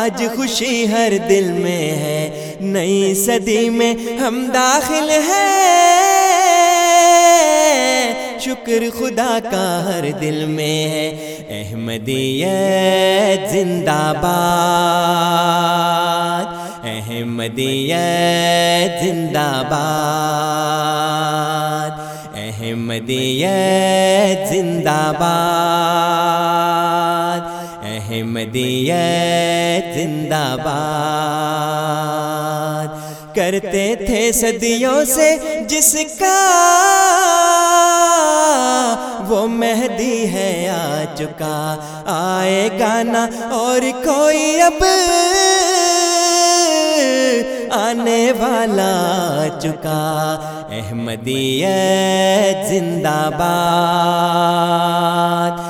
آج خوشی ہر دل میں ہے۔ نئی صدی میں ہم داخل ہیں۔ شکر خدا کا ہر دل میں ہے۔ احمدیت زندہ باد۔ احمدیت زندہ باد۔ احمدیت زندہ باد۔ احمدیت زندہ باد۔ کرتے تھے صدیوں سے جس کا وہ مہدی ہے آ چکا۔ آئے گانا اور کوئی اب آنے والا چکا۔ احمدیت زندہ باد۔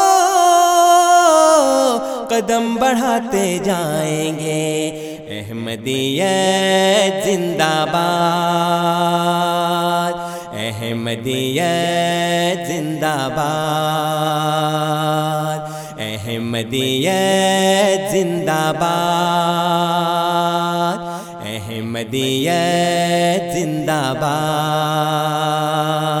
قدم بڑھاتے جائیں گے۔ احمدیت زندہ باد۔ احمدیت زندہ باد۔ احمدیت زندہ باد۔ احمدیت زندہ باد۔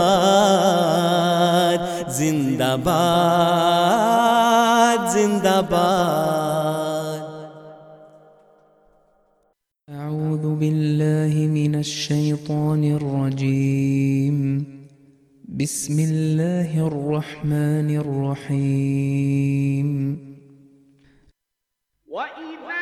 باد زندہ باد اعوذ باللہ من الشیطان الرجیم بسم اللہ الرحمن الرحیم وَإِذَا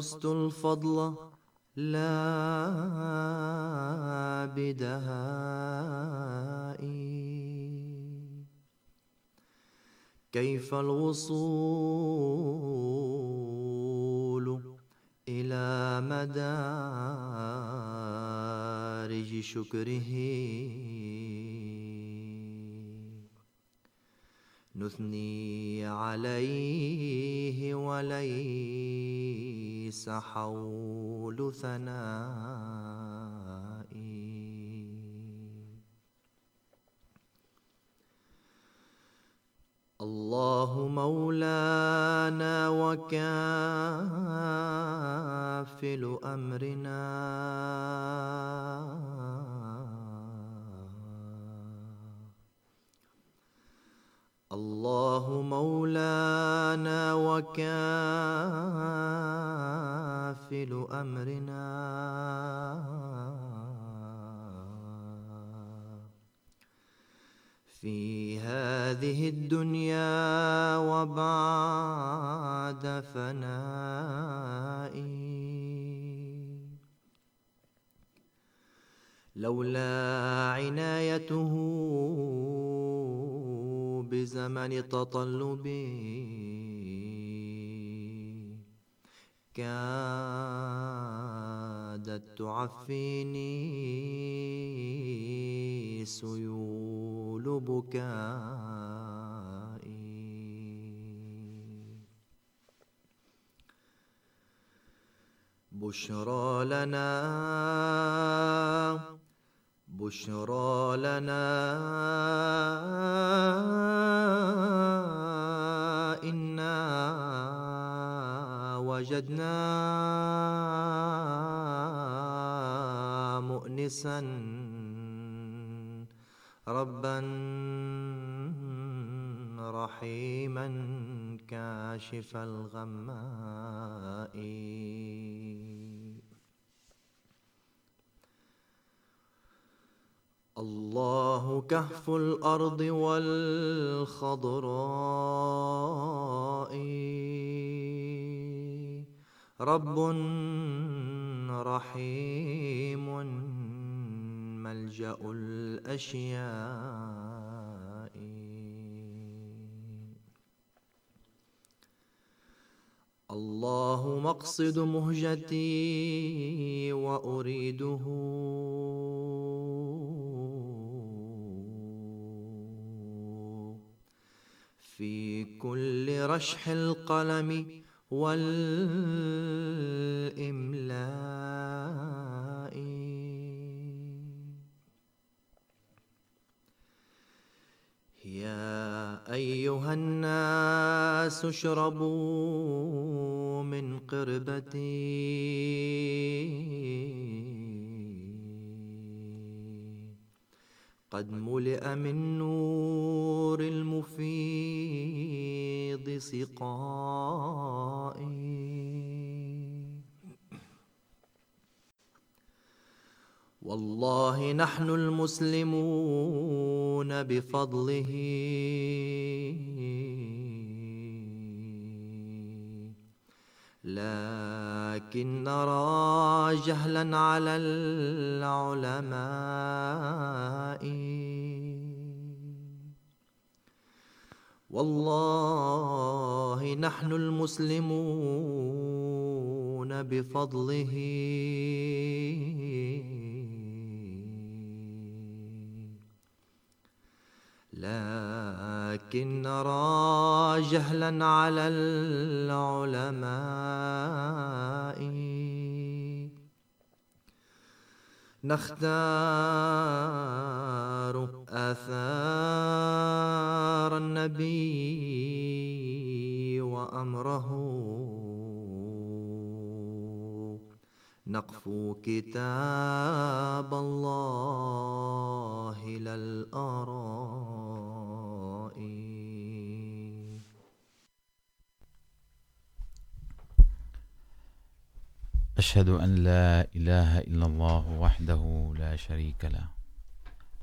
بالله حسن الفضل لا بدهائي كيف الوصول إلى مدارج شكره؟ نثني عليه وليه ليس حول ثنائي. الله مولانا وكافل أمرنا. الله مولانا وكافل أمرنا. في هذه الدنيا وبعد فنائي. لولا عنايته بزمن تطلبي كادت تعفيني سيول بكائي بشرى لنا بشرى لنا إنا وجدنا مؤنسا ربا رحيما كاشف الغماء الله كهف الأرض والخضراء رب رحيم ملجأ الأشياء الله مقصد مهجتي وأريده في كل رشح القلم والإملاء. يا أيها الناس اشربوا من قربتي. قد ملئ من نور المفيض سقائي. والله نحن المسلمون بفضله. لكن نرى جهلا على العلماء. والله نحن المسلمون بفضله. لكن نرى جهلا على العلماء. نختار آثار النبي وأمره. نقفو كتاب الله للآراء أشهد أن لا إله إلا الله وحده لا شريك له،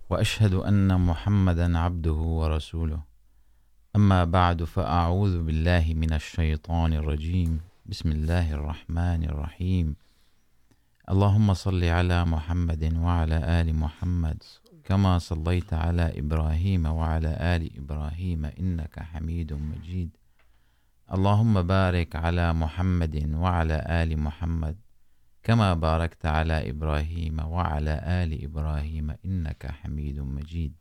وأشهد أن محمدا عبده ورسوله. أما بعد، فأعوذ بالله من الشيطان الرجيم. بسم الله الرحمن الرحيم. اللهم صل على محمد وعلى آل محمد، كما صليت على إبراهيم وعلى آل إبراهيم، إنك حميد مجيد. اللهم بارك على محمد وعلى آل محمد كما باركت على إبراهيم وعلى آل إبراهيم إنك حميد مجيد.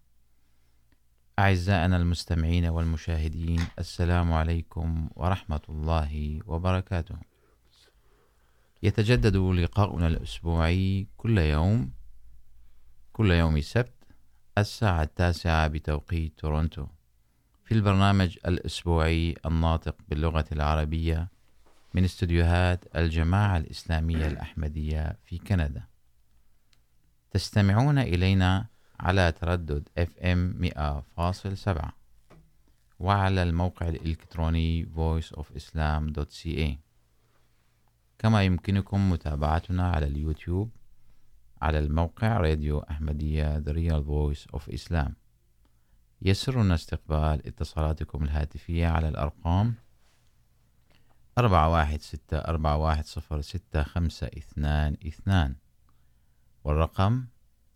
أعزائنا المستمعين والمشاهدين، السلام عليكم ورحمة الله وبركاته. يتجدد لقاؤنا الأسبوعي كل يوم كل يوم سبت، الساعة التاسعة بتوقيت تورونتو. في البرنامج الأسبوعي الناطق باللغة العربية من استديوهات الجماعة الإسلامية الأحمدية في كندا. تستمعون إلينا على تردد FM 100.7 وعلى الموقع الإلكتروني voiceofislam.ca كما يمكنكم متابعتنا على اليوتيوب على الموقع radio أحمدية The Real Voice of Islam. يسرنا استقبال اتصالاتكم الهاتفية على الأرقام أربعة واحد ستة، أربعة واحد صفر ستة خمسة اثنان اثنان. والرقم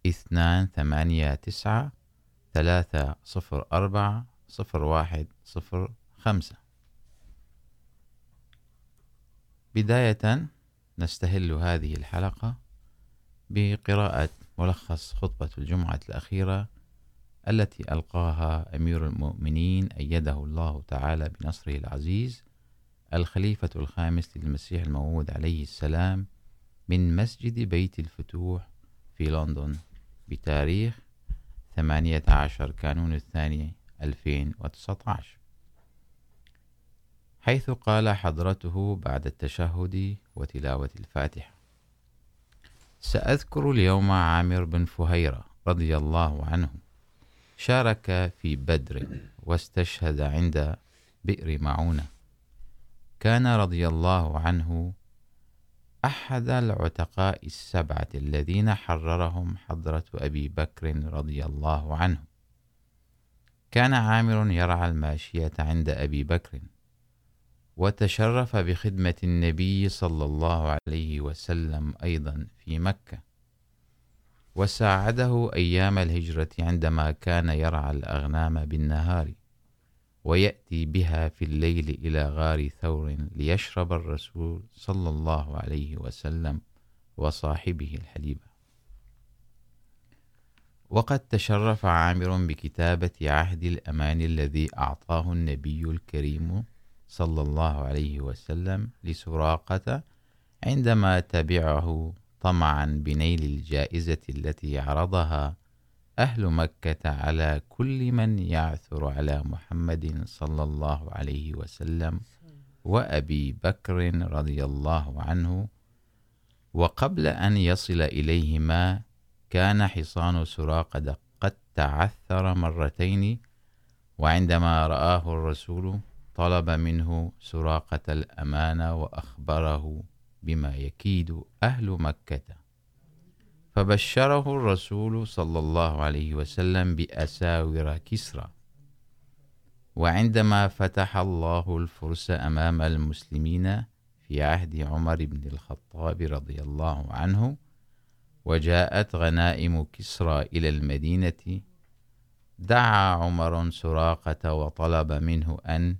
اثنان ثمانية تسعة ثلاثة صفر أربعة صفر واحد صفر خمسة. بداية نستهل هذه الحلقة بقراءة ملخص خطبة الجمعة الأخيرة التي ألقاها أمير المؤمنين أيده الله تعالى بنصره العزيز الخليفة الخامس للمسيح الموعود عليه السلام من مسجد بيت الفتوح في لندن بتاريخ 18 كانون الثاني 2019 حيث قال حضرته بعد التشهد وتلاوة الفاتحة سأذكر اليوم عامر بن فهيرة رضي الله عنه شارك في بدر واستشهد عند بئر معونة كان رضي الله عنه أحد العتقاء السبعة الذين حررهم حضرة أبي بكر رضي الله عنه. كان عامر يرعى الماشية عند أبي بكر وتشرف بخدمة النبي صلى الله عليه وسلم أيضا في مكة، وساعده أيام الهجرة عندما كان يرعى الأغنام بالنهار. ويأتي بها في الليل إلى غار ثور ليشرب الرسول صلى الله عليه وسلم وصاحبه الحليب. وقد تشرف عامر بكتابة عهد الأمان الذي أعطاه النبي الكريم صلى الله عليه وسلم لسراقة عندما تبعه طمعا بنيل الجائزة التي عرضها أهل مكة على كل من يعثر على محمد صلى الله عليه وسلم وأبي بكر رضي الله عنه، وقبل أن يصل إليهما كان حصان سراقة قد تعثر مرتين، وعندما رآه الرسول طلب منه سراقة الأمان وأخبره بما يكيد أهل مكة. فبشره الرسول صلى الله عليه وسلم بأساور كسرى. وعندما فتح الله الفرس أمام المسلمين في عهد عمر بن الخطاب رضي الله عنه، وجاءت غنائم كسرى إلى المدينة، دعا عمر سراقة وطلب منه أن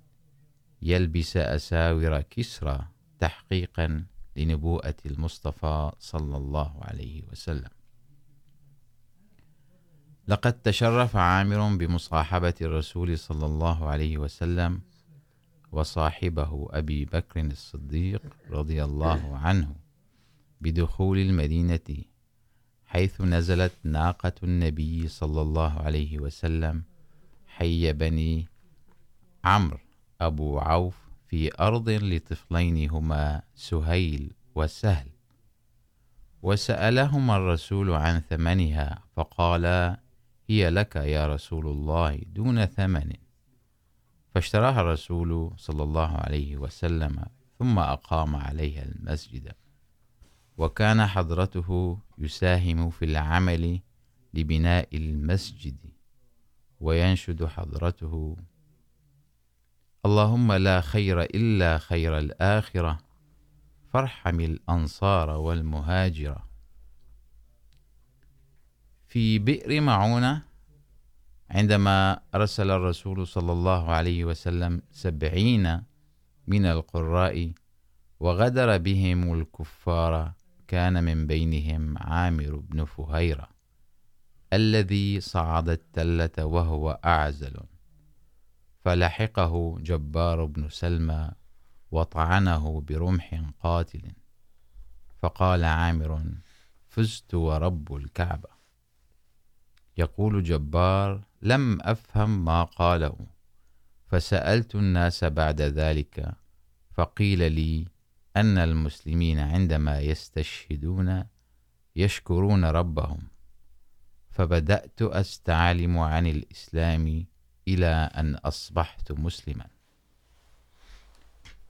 يلبس أساور كسرى تحقيقا لنبوءة المصطفى صلى الله عليه وسلم. لقد تشرف عامر بمصاحبة الرسول صلى الله عليه وسلم وصاحبه أبي بكر الصديق رضي الله عنه بدخول المدينة، حيث نزلت ناقة النبي صلى الله عليه وسلم حي بني عمرو أبو عوف في أرض لطفلين هما سهيل وسهل. وسألهما الرسول عن ثمنها، فقال هي لك يا رسول الله دون ثمن. فاشتراها الرسول صلى الله عليه وسلم، ثم أقام عليها المسجد. وكان حضرته يساهم في العمل لبناء المسجد، وينشد حضرته اللهم لا خير إلا خير الآخرة فارحم الأنصار والمهاجرة في بئر معونة عندما أرسل الرسول صلى الله عليه وسلم سبعين من القراء وغدر بهم الكفار، كان من بينهم عامر بن فهيرة الذي صعد التلة وهو أعزل. فلحقه جبار بن سلمى وطعنه برمح قاتل. فقال عامر، فزت ورب الكعبة. يقول جبار، لم أفهم ما قاله. فسألت الناس بعد ذلك، فقيل لي أن المسلمين عندما يستشهدون يشكرون ربهم. فبدأت أستعلم عن الإسلام إلى أن أصبحت مسلما.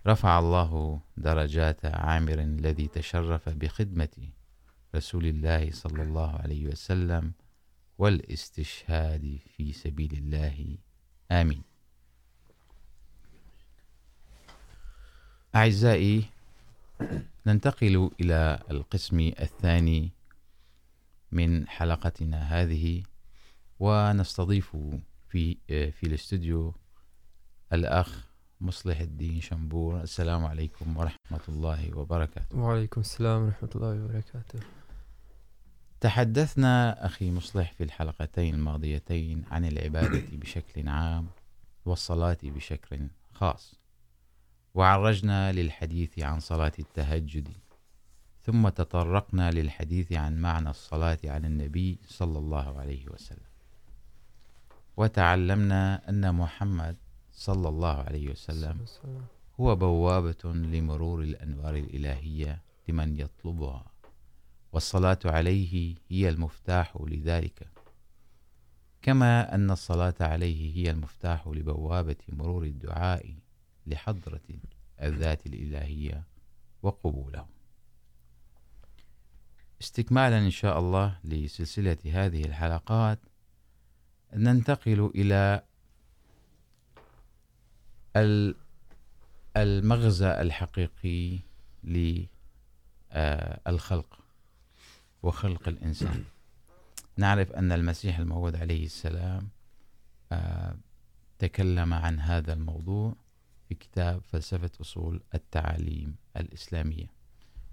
رفع الله درجات عامر الذي تشرف بخدمة رسول الله صلى الله عليه وسلم والاستشهاد في سبيل الله. آمين. أعزائي، ننتقل إلى القسم الثاني من حلقتنا هذه ونستضيف في في الاستوديو الأخ مصلح الدين شنبور. السلام عليكم ورحمة الله وبركاته. وعليكم السلام ورحمة الله وبركاته. تحدثنا أخي مصلح في الحلقتين الماضيتين عن العبادة بشكل عام والصلاة بشكل خاص. وعرجنا للحديث عن صلاة التهجد. ثم تطرقنا للحديث عن معنى الصلاة على النبي صلى الله عليه وسلم. وتعلمنا أن محمد صلى الله عليه وسلم هو بوابة لمرور الأنوار الإلهية لمن يطلبها، والصلاة عليه هي المفتاح لذلك. كما أن الصلاة عليه هي المفتاح لبوابة مرور الدعاء لحضرة الذات الإلهية وقبوله استكمالا إن شاء الله لسلسلة هذه الحلقات ننتقل إلى المغزى الحقيقي للخلق وخلق الإنسان. نعرف أن المسيح الموعود عليه السلام تكلم عن هذا الموضوع في كتاب فلسفة أصول التعاليم الإسلامية.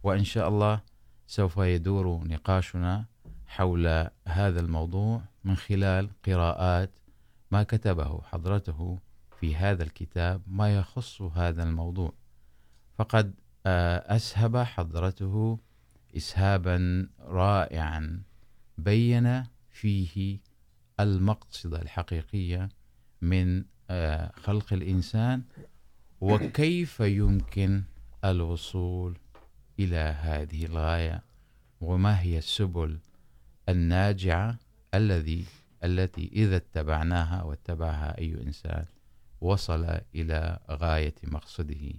وإن شاء الله سوف يدور نقاشنا حول هذا الموضوع من خلال قراءات ما كتبه حضرته في هذا الكتاب ما يخص هذا الموضوع. فقد أسهب حضرته إسهابا رائعا بين فيه المقصد الحقيقية من خلق الإنسان وكيف يمكن الوصول إلى هذه الغاية وما هي السبل الناجعة الذي التي إذا اتبعناها واتبعها أي إنسان وصل إلى غاية مقصده،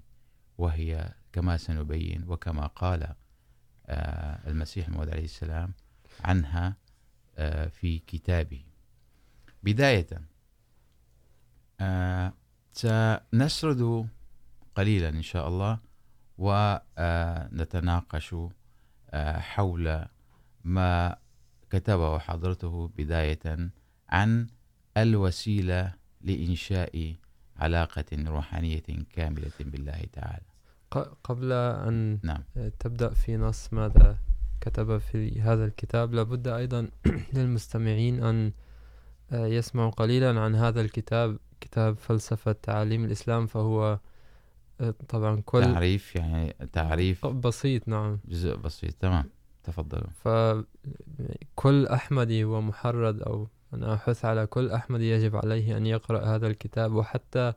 وهي كما سنبين وكما قال المسيح الموعود عليه السلام عنها في كتابه. بداية سنسرد قليلا إن شاء الله، ونتناقش حول ما كتبه حضرته بداية عن الوسيلة لإنشاء علاقة روحانية كاملة بالله تعالى. قبل أن نعم. تبدأ في نص ماذا كتب في هذا الكتاب لابد أيضا للمستمعين أن يسمعوا قليلا عن هذا الكتاب كتاب فلسفة تعاليم الإسلام فهو طبعا كل تعريف يعني تعريف بسيط نعم. جزء بسيط تمام. تفضل. فكل أحمدي ومحرد أو أنا أحث على كل أحمدي يجب عليه أن يقرأ هذا الكتاب، وحتى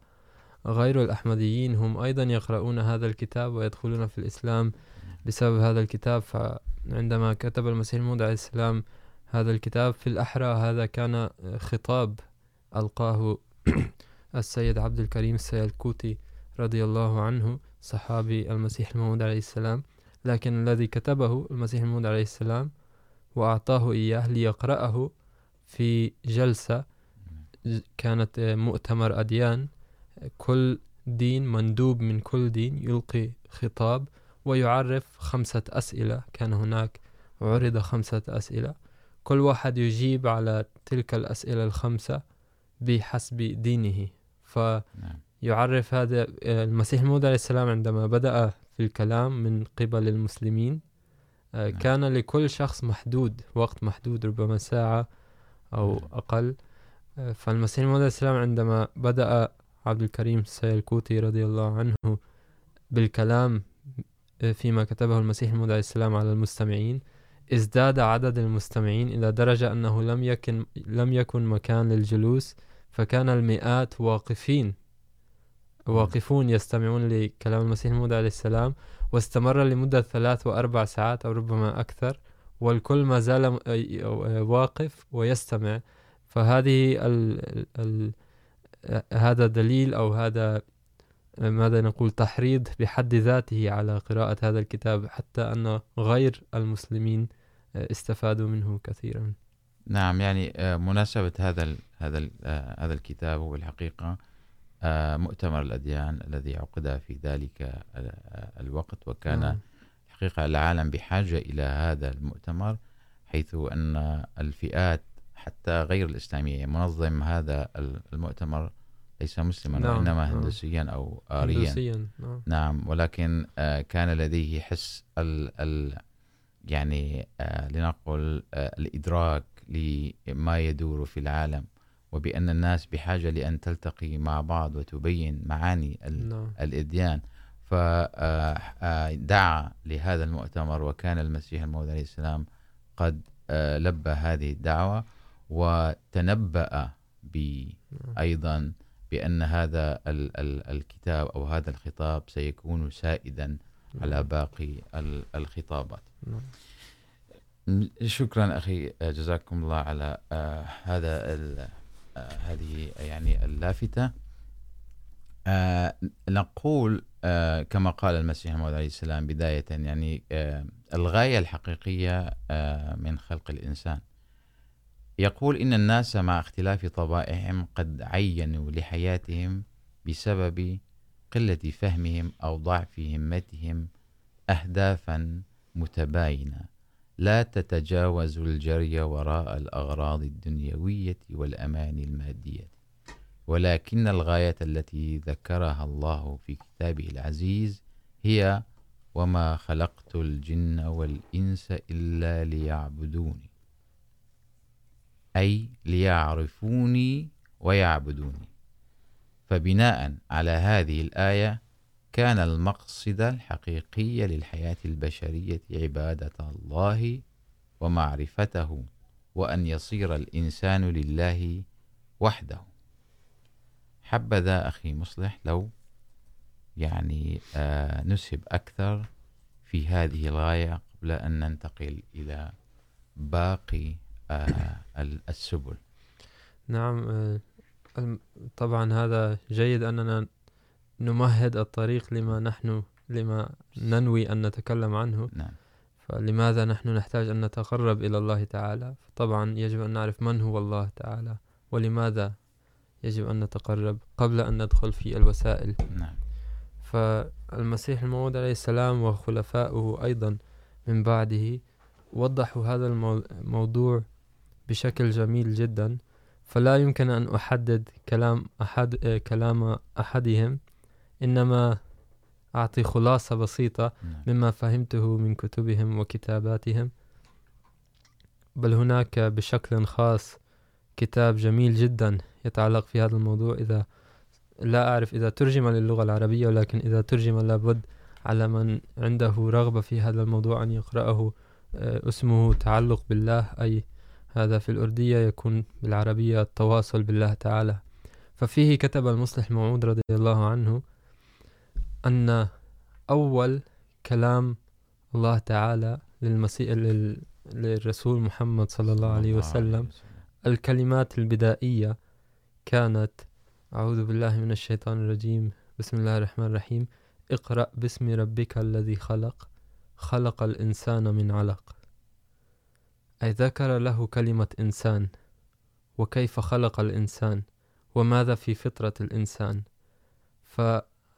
غير الأحمديين هم أيضا يقرؤون هذا الكتاب ويدخلون في الإسلام بسبب هذا الكتاب. فعندما كتب المسيح الموعود عليه السلام هذا الكتاب في الأحرى، هذا كان خطاب ألقاه السيد عبد الكريم السيد الكوتي رضي الله عنه، صحابي المسيح الموعود عليه السلام لكن الذي كتبه المسيح الموعود عليه السلام وأعطاه إياه ليقرأه في جلسة كانت مؤتمر أديان. كل دين مندوب من كل دين يلقي خطاب ويعرف خمسة أسئلة. كان هناك عرض خمسة أسئلة. كل واحد يجيب على تلك الأسئلة الخمسة بحسب دينه. فيعرف هذا المسيح الموعود عليه السلام عندما بدأ الكلام من قبل المسلمين. كان لكل شخص محدود وقت محدود ربما ساعة أو أقل. فالمسيح الموعود السلام عندما بدأ عبد الكريم السيلكوتي رضي الله عنه بالكلام فيما كتبه المسيح الموعود السلام على المستمعين ازداد عدد المستمعين إلى درجة أنه لم يكن لم يكن مكان للجلوس فكان المئات واقفين واقفون يستمعون لكلام المسيح الموعود عليه السلام، واستمر لمدة ثلاث وأربع ساعات أو ربما أكثر، والكل ما زال واقف ويستمع. فهذه ال ال هذا دليل أو هذا ماذا نقول تحريض بحد ذاته على قراءة هذا الكتاب حتى أن غير المسلمين استفادوا منه كثيرا. نعم، يعني مناسبة هذا ال هذا ال هذا الكتاب هو الحقيقة مؤتمر الأديان الذي عقد في ذلك الوقت وكان حقيقة العالم بحاجة إلى هذا المؤتمر حيث أن الفئات حتى غير الإسلامية منظم هذا المؤتمر ليس مسلما نعم. وإنما هندسيا أو آريا هندسيا نعم. نعم ولكن كان لديه حس ال ال يعني لنقل الإدراك لما يدور في العالم وبأن الناس بحاجة لأن تلتقي مع بعض وتبين معاني. الإديان. فدعا لهذا المؤتمر وكان المسيح الموعود عليه السلام قد لبى هذه الدعوة وتنبأ أيضا بأن هذا ال ال الكتاب أو هذا الخطاب سيكون سائدا على باقي الخطابات. شكرا أخي جزاكم الله على هذا هذه يعني اللافتة. نقول كما قال المسيح الموعود عليه السلام بداية، يعني الغاية الحقيقية من خلق الإنسان. يقول إن الناس مع اختلاف طبائعهم قد عينوا لحياتهم بسبب قلة فهمهم أو ضعف همتهم أهدافا متباينة. لا تتجاوز الجري وراء الأغراض الدنيوية والأماني المادية. ولكن الغاية التي ذكرها الله في كتابه العزيز هي وما خلقت الجن والإنس إلا ليعبدوني. أي ليعرفوني ويعبدوني. فبناء على هذه الآية كان المقصد الحقيقي للحياة البشرية عبادة الله ومعرفته، وأن يصير الإنسان لله وحده. حبذا أخي مصلح، لو يعني، آه نسهب أكثر في هذه الغاية قبل أن ننتقل إلى باقي، آه السبل. نعم طبعا هذا جيد أننا نمهد الطريق لما نحن لما ننوي أن نتكلم عنه نعم. فلماذا نحن نحتاج أن نتقرب إلى الله تعالى طبعا يجب أن نعرف من هو الله تعالى ولماذا يجب أن نتقرب قبل أن ندخل في الوسائل نعم. فالمسيح الموعود عليه السلام وخلفاؤه أيضا من بعده وضحوا هذا الموضوع بشكل جميل جدا فلا يمكن أن أحدد كلام أحد كلام أحدهم إنما أعطي خلاصة بسيطة مما فهمته من كتبهم وكتاباتهم. بل هناك بشكل خاص كتاب جميل جدا يتعلق في هذا الموضوع. إذا لا أعرف إذا ترجم للغة العربية ولكن إذا ترجم لابد على من عنده رغبة في هذا الموضوع أن يقرأه. اسمه تعلق بالله أي هذا في الأردية يكون بالعربية التواصل بالله تعالى. ففيه كتب المصلح الموعود رضي الله عنه. أن أول كلام الله تعالى للمسيح للرسول محمد صلى الله عليه وسلم. الكلمات البدائية كانت أعوذ بالله من الشيطان الرجيم بسم الله الرحمن الرحيم اقرأ باسم ربك الذي خلق خلق الإنسان من علق. أي ذكر له كلمة إنسان وكيف خلق الإنسان وماذا في فطرة الإنسان.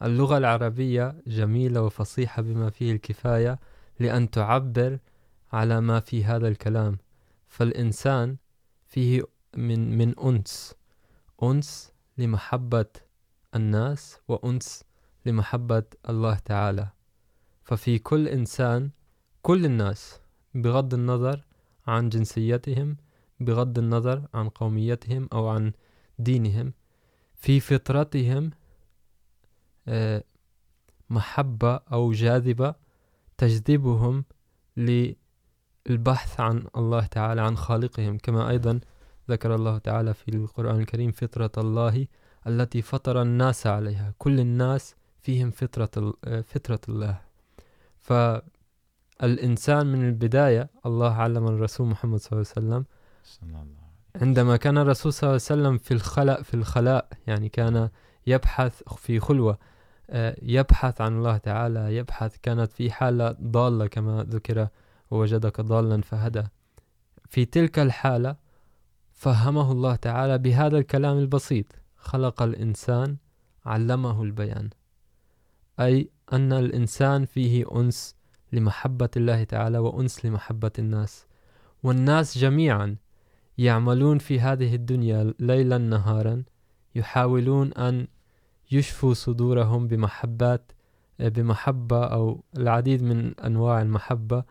فاللغة العربية جميلة وفصيحة بما فيه الكفاية لأن تعبر على ما في هذا الكلام. فالإنسان فيه من من أنس. أنس لمحبة الناس وأنس لمحبة الله تعالى. ففي كل إنسان، كل الناس بغض النظر عن جنسيتهم، بغض النظر عن قوميتهم أو عن دينهم، في فطرتهم محبة أو جاذبة تجذبهم للبحث عن الله تعالى عن خالقهم كما أيضا ذكر الله تعالى في القرآن الكريم فطرة الله التي فطر الناس عليها. كل الناس فيهم فطرة, فطرة الله. فالإنسان من البداية الله علم الرسول محمد صلى الله عليه وسلم. عندما كان الرسول صلى الله عليه وسلم في الخلاء في الخلاء يعني كان يبحث في خلوة. يبحث عن الله تعالى، يبحث كانت في حالة ضالة كما ذكر ووجدك ضالا فهدى. في تلك الحالة فهمه الله تعالى بهذا الكلام البسيط. خلق الإنسان، علمه البيان. أي أن الإنسان فيه أنس لمحبة الله تعالى وأنس لمحبة الناس. والناس جميعا يعملون في هذه الدنيا ليلا نهارا يحاولون أن يشفوا صدورهم بمحبات بمحبة أو العديد من أنواع المحبة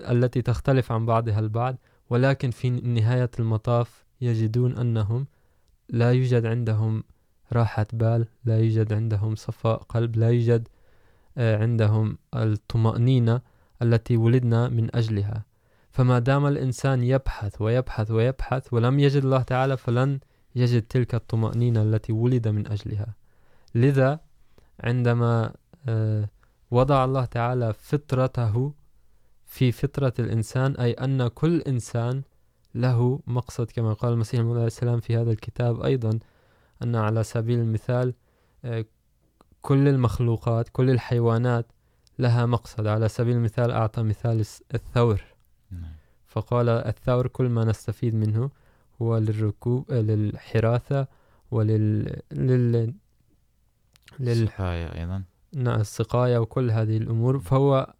التي تختلف عن بعضها البعض. ولكن في نهاية المطاف يجدون أنهم لا يوجد عندهم راحة بال، لا يوجد عندهم صفاء قلب، لا يوجد عندهم الطمأنينة التي ولدنا من أجلها. فما دام الإنسان يبحث ويبحث ويبحث ولم يجد الله تعالى فلن يجد تلك الطمأنينة التي ولد من أجلها. لذا عندما وضع الله تعالى فطرته في فطرة الإنسان أي أن كل إنسان له مقصد كما قال المسيح المولى عليه السلام في هذا الكتاب أيضا أن على سبيل المثال كل المخلوقات كل الحيوانات لها مقصد. على سبيل المثال أعطى مثال الثور. فقال الثور كل ما نستفيد منه هو للركوب للحراثة ولل لل للسقاية أيضا. نعم السقاية وكل هذه الأمور. فهو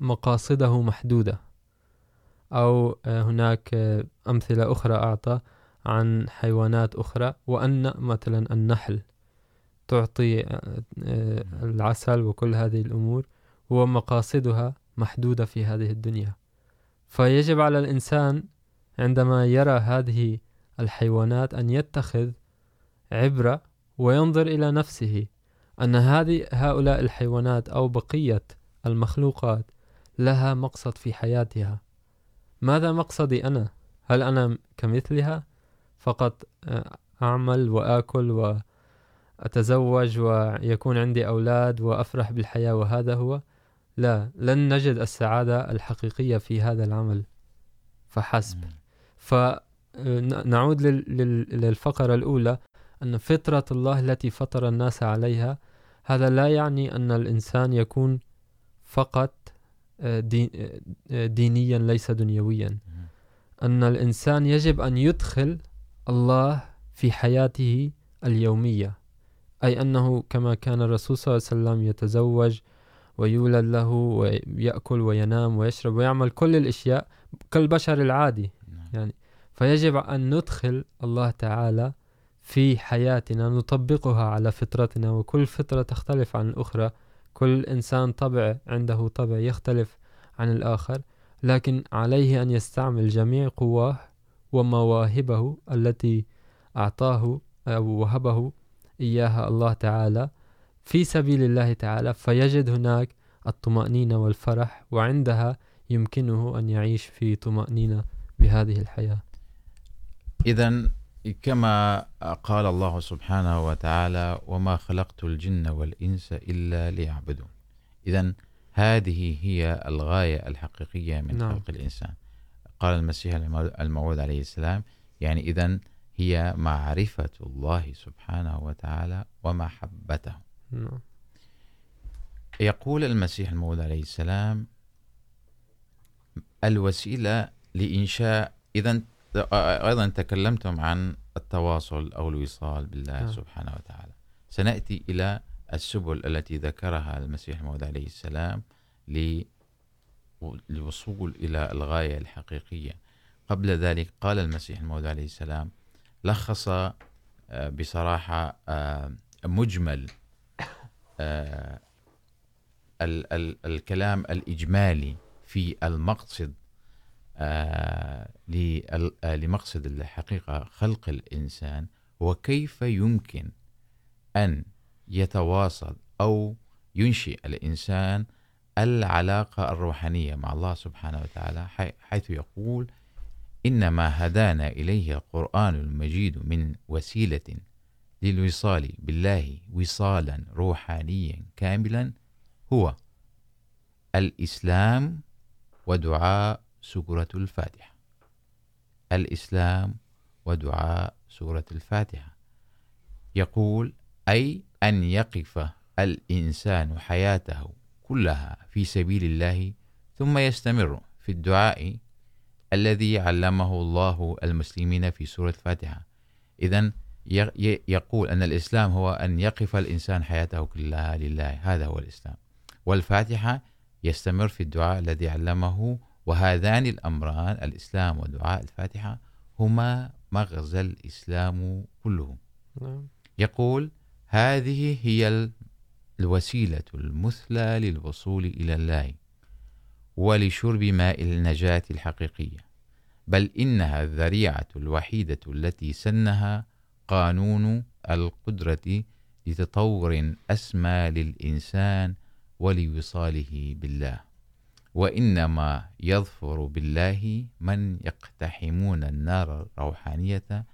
مقاصده محدودة. أو هناك أمثلة أخرى أعطى عن حيوانات أخرى. وأن مثلا النحل تعطي العسل وكل هذه الأمور. هو مقاصدها محدودة في هذه الدنيا. فيجب على الإنسان عندما يرى هذه الحيوانات أن يتخذ عبرة وينظر إلى نفسه أن هذه هؤلاء الحيوانات أو بقية المخلوقات لها مقصد في حياتها. ماذا مقصدي أنا؟ هل أنا كمثلها؟ فقط أعمل وآكل وأتزوج ويكون عندي أولاد وأفرح بالحياة وهذا هو؟ لا، لن نجد السعادة الحقيقية في هذا العمل. فحسب. فنعود للفقرة الأولى أن فطرة الله التي فطر الناس عليها هذا لا يعني أن الإنسان يكون فقط دينيا ليس دنيويا. أن الإنسان يجب أن يدخل الله في حياته اليومية. أي أنه كما كان الرسول صلى الله عليه وسلم يتزوج ويولد له ويأكل وينام ويشرب ويعمل كل الأشياء كالبشر العادي. یعنی يعني فيجب أن ندخل الله تعالى في حياتنا نطبقها على فطرتنا وكل فطرة تختلف عن الأخرى كل إنسان طبع عنده طبع يختلف عن الآخر لكن عليه أن يستعمل جميع قواه ومواهبه التي أعطاه أو وهبه إياها الله تعالى في سبيل الله تعالى فيجد هناك الطمأنينة والفرح وعندها يمكنه أن يعيش في طمأنينة بهذه الحياة إذن كما قال الله سبحانه وتعالى وما خلقت الجن والإنس إلا ليعبدون إذن هذه هي الغاية الحقيقية من نعم. خلق الإنسان قال المسيح الموعود عليه السلام يعني إذن هي معرفة الله سبحانه وتعالى ومحبته نعم. يقول المسيح الموعود عليه السلام الوسيلة لإنشاء. إذا أيضا تكلمتم عن التواصل أو الوصال بالله نعم. سبحانه وتعالى. سنأتي إلى السبل التي ذكرها المسيح الموعود عليه السلام ل- للوصول إلى الغاية الحقيقية. قبل ذلك قال المسيح الموعود عليه السلام لخص آه، بصراحة آه، مجمل آه، ال- ال- الكلام الإجمالي في المقصد آه، آه، لمقصد الحقيقة خلق الإنسان، وكيف يمكن أن يتواصل أو ينشئ الإنسان العلاقة الروحانية مع الله سبحانه وتعالى حيث يقول إنما هدانا إليه القرآن المجيد من وسيلة للوصال بالله وصالا روحانيا كاملا، هو الإسلام ودعاء سورة الفاتحة. الإسلام ودعاء سورة الفاتحة. يقول، أي أن يقف الإنسان حياته كلها في سبيل الله ثم يستمر في الدعاء الذي علمه الله المسلمين في سورة الفاتحة. إذن يقول أن الإسلام هو أن يقف الإنسان حياته كلها لله. هذا هو الإسلام. والفاتحة يستمر في الدعاء الذي علمه وهذان الأمران الإسلام ودعاء الفاتحة هما مغزى الإسلام كله. نعم. يقول هذه هي ال- الوسيلة المثلى للوصول إلى الله ولشرب ماء النجاة الحقيقية. بل إنها الذريعة الوحيدة التي سنها قانون القدرة لتطور أسمى للإنسان ولوصاله بالله. وإنما يظفر بالله من يقتحمون النار الروحانية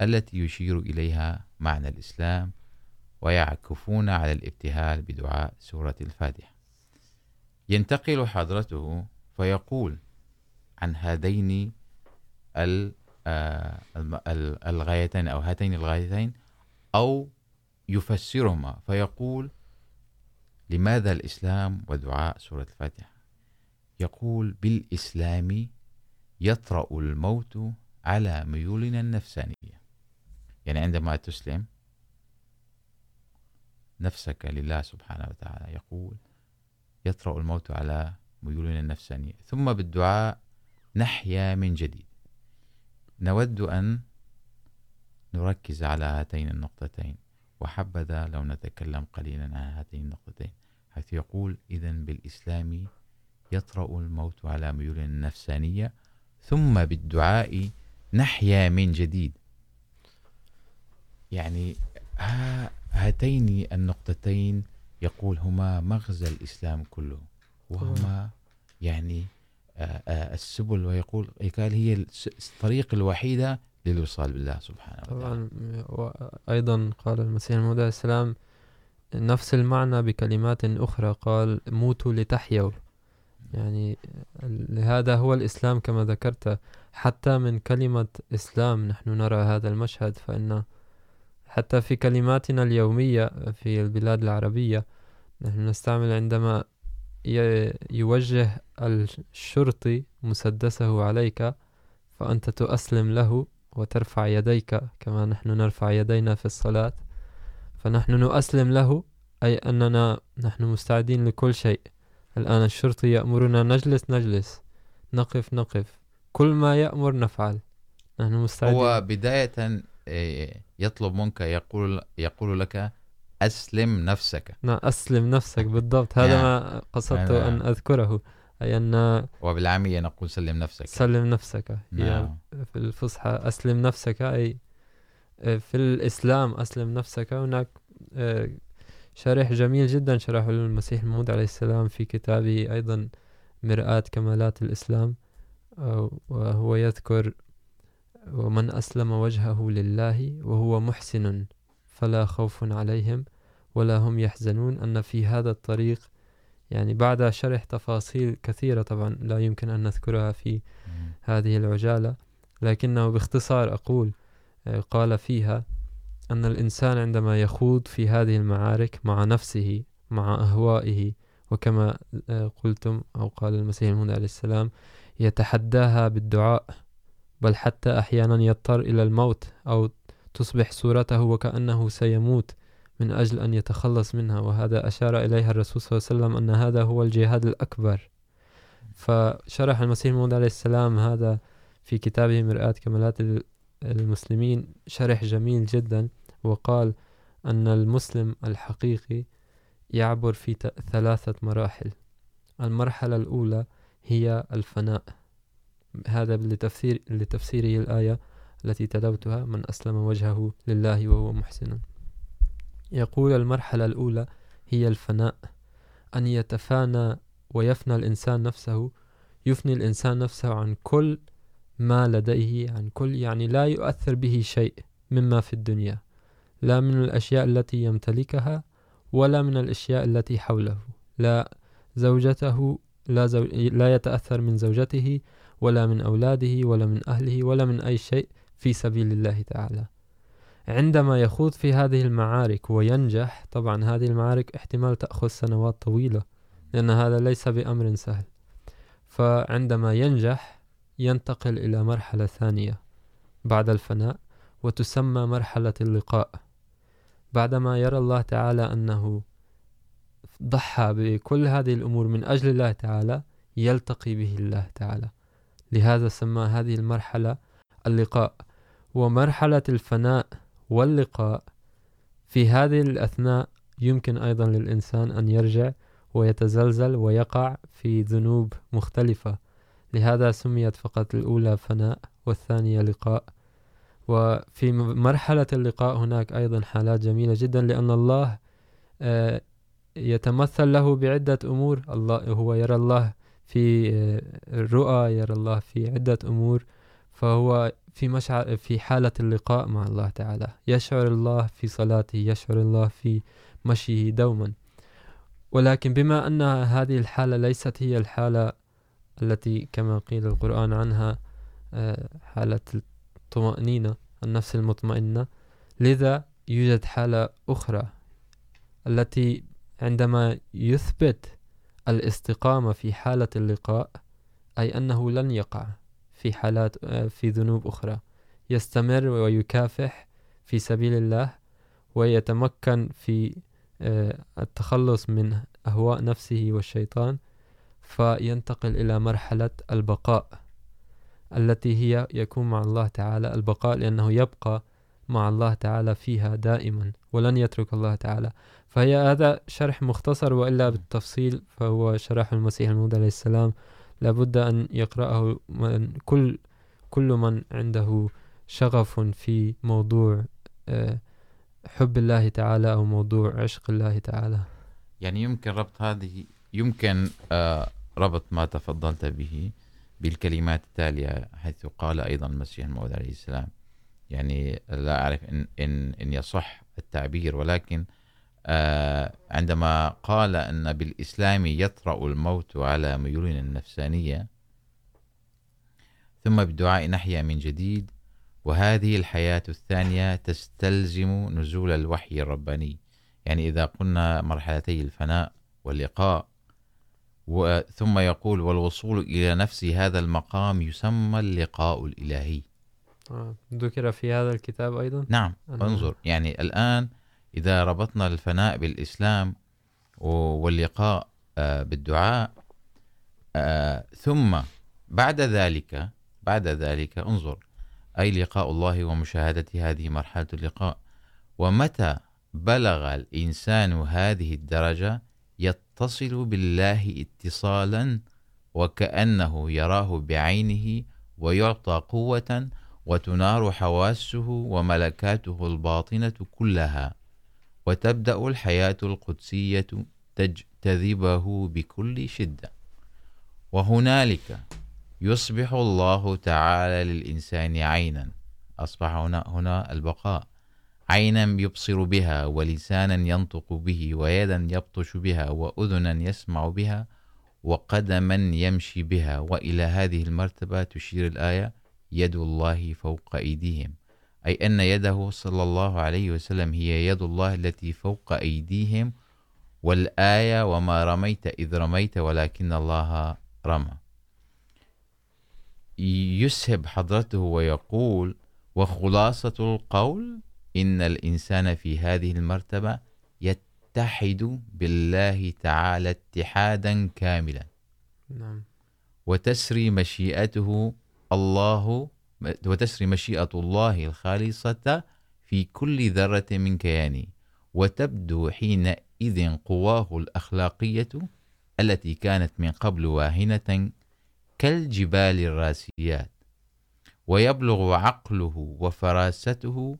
التي يشير إليها معنى الإسلام ويعكفون على الابتهال بدعاء سورة الفاتحة. ينتقل حضرته فيقول عن هذين الغايتين أو هاتين الغايتين أو يفسرهما. فيقول لماذا الإسلام ودعاء سورة الفاتحة؟ يقول بالإسلام يطرأ الموت على ميولنا النفسانية. يعني عندما تسلم نفسك لله سبحانه وتعالى يقول يطرأ الموت على ميولنا النفسانية. ثم بالدعاء نحيا من جديد. نود أن نركز على هاتين النقطتين. وحبذا لو نتكلم قليلا عن هاتين النقطتين. حيث يقول إذن بالإسلام يطرأ الموت على ميولنا النفسانية ثم بالدعاء نحيا من جديد. يعني هاتين النقطتين يقول هما مغزى الإسلام كله. وهما يعني السبل، ويقول، قال هي الطريق الوحيدة للوصال بالله سبحانه وتعالى. طبعا وأيضا قال المسيح الموعود السلام، نفس المعنى بكلمات أخرى، قال موتوا لتحيوا. يعني هذا هو الإسلام كما ذكرت، حتى من كلمة إسلام نحن نرى هذا المشهد، فإن حتى في كلماتنا اليومية في البلاد العربية نحن نستعمل عندما يوجه الشرطي مسدسه عليك، فأنت تؤسلم له وترفع يديك كما نحن نرفع يدينا في الصلاة. فنحن نؤسلم له، أي أننا نحن مستعدين لكل شيء. الآن الشرطي يأمرنا نجلس نجلس. نقف نقف. كل ما يأمر نفعل. نحن مستعدين. هو بداية يطلب منك يقول يقول لك أسلم نفسك. نعم أسلم نفسك بالضبط. هذا. ما قصدت. أن أذكره أي أن وبالعامية نقول سلم نفسك. سلم نفسك. هي نعم. في الفصحى أسلم نفسك أي في الإسلام أسلم نفسك. هناك شرح جميل جدا شرحه المسيح الموعود عليه السلام في كتابه أيضا مرآة كمالات الإسلام وهو يذكر ومن أسلم وجهه لله وهو محسن فلا خوف عليهم ولا هم يحزنون أن في هذا الطريق يعني بعد شرح تفاصيل كثيرة طبعا لا يمكن أن نذكرها في. هذه العجالة لكنه باختصار أقول قال فيها أن الإنسان عندما يخوض في هذه المعارك مع نفسه، مع أهوائه، وكما قلتم أو قال المسيح المهدي عليه السلام، يتحداها بالدعاء، بل حتى أحيانا يضطر إلى الموت أو تصبح صورته وكأنه سيموت من أجل أن يتخلص منها. وهذا أشار إليها الرسول صلى الله عليه وسلم أن هذا هو الجهاد الأكبر. فشرح المسيح الموعود عليه السلام هذا في كتابه مرآة كمالات المسلمين شرح جميل جدا. وقال أن المسلم الحقيقي يعبر في ثلاثة مراحل. المرحلة الأولى هي الفناء. هذا لتفسير لتفسيره الآية التي تلوتها من أسلم وجهه لله وهو محسن. يقول المرحلة الأولى هي الفناء. أن يتفانى ويفنى الإنسان نفسه، يفني الإنسان نفسه عن كل ما لديه، عن كل، يعني لا يؤثر به شيء مما في الدنيا. لا من الأشياء التي يمتلكها ولا من الأشياء التي حوله. لا زوجته لا, زو... لا يتأثر من زوجته ولا من أولاده ولا من أهله ولا من أي شيء في سبيل الله تعالى. عندما يخوض في هذه المعارك وينجح طبعا هذه المعارك احتمال تأخذ سنوات طويلة لأن هذا ليس بأمر سهل. فعندما ينجح ينتقل إلى مرحلة ثانية بعد الفناء وتسمى مرحلة اللقاء. بعدما يرى الله تعالى أنه ضحى بكل هذه الأمور من أجل الله تعالى، يلتقي به الله تعالى. لهذا سمى هذه المرحلة اللقاء. ومرحلة الفناء واللقاء. في هذه الأثناء يمكن أيضا للإنسان أن يرجع ويتزلزل ويقع في ذنوب مختلفة. لهذا سميت فقط الأولى فناء والثانية لقاء. وفي مرحلة اللقاء هناك أيضا حالات جميلة جدا، لأن الله يتمثل له بعدة أمور. الله، هو يرى الله في الرؤى، يرى الله في عدة أمور. فهو في مشعر في حالة اللقاء مع الله تعالى. يشعر الله في صلاته، يشعر الله في مشيه دوما. ولكن بما أن هذه الحالة ليست هي الحالة التي كما قيل القرآن عنها حالة الطمأنينة النفس المطمئنة. لذا يوجد حالة أخرى التي عندما يثبت الاستقامة في حالة اللقاء، أي أنه لن يقع في حالات، في ذنوب أخرى، يستمر ويكافح في سبيل الله، ويتمكن في التخلص من أهواء نفسه والشيطان، فينتقل إلى مرحلة البقاء. التي هي يكون مع الله تعالى البقاء لأنه يبقى مع الله تعالى فيها دائما ولن يترك الله تعالى. فهي هذا شرح مختصر وإلا بالتفصيل فهو شرح المسيح الموعود عليه السلام. لابد أن يقرأه من كل كل من عنده شغف في موضوع حب الله تعالى أو موضوع عشق الله تعالى. يعني يمكن ربط هذه يمكن ربط ما تفضلت به. بالكلمات التالية حيث قال أيضا المسيح الموعود عليه السلام. يعني لا أعرف إن, إن, إن يصح التعبير ولكن عندما قال أن بالإسلام يطرأ الموت على ميولنا النفسانية ثم بالدعاء نحيا من جديد وهذه الحياة الثانية تستلزم نزول الوحي الرباني. يعني إذا قلنا مرحلتي الفناء واللقاء ثم يقول والوصول إلى نفس هذا المقام يسمى اللقاء الإلهي. ذكر في هذا الكتاب أيضا؟ نعم انظر. يعني الآن إذا ربطنا الفناء بالإسلام واللقاء بالدعاء ثم بعد ذلك بعد ذلك انظر. أي لقاء الله ومشاهدة هذه مرحلة اللقاء؟ ومتى بلغ الإنسان هذه الدرجة؟ يتصل بالله اتصالا وكأنه يراه بعينه ويعطى قوة وتنار حواسه وملكاته الباطنة كلها وتبدأ الحياة القدسية تجتذبه بكل شدة. وهنالك يصبح الله تعالى للإنسان عينا. أصبح هنا, هنا البقاء. عينا يبصر بها ولسانا ينطق به ويدا يبطش بها وأذنا يسمع بها وقدما يمشي بها وإلى هذه المرتبة تشير الآية يد الله فوق أيديهم. أي أن يده صلى الله عليه وسلم هي يد الله التي فوق أيديهم والآية وما رميت إذ رميت ولكن الله رمى. يسهب حضرته ويقول وخلاصة القول إن الإنسان في هذه المرتبة يتحد بالله تعالى اتحادا كاملا. نعم. وتسري مشيئته الله وتسري مشيئة الله الخالصة في كل ذرة من كيانه. وتبدو حينئذ قواه الأخلاقية التي كانت من قبل واهنة كالجبال الراسيات. ويبلغ عقله وفراسته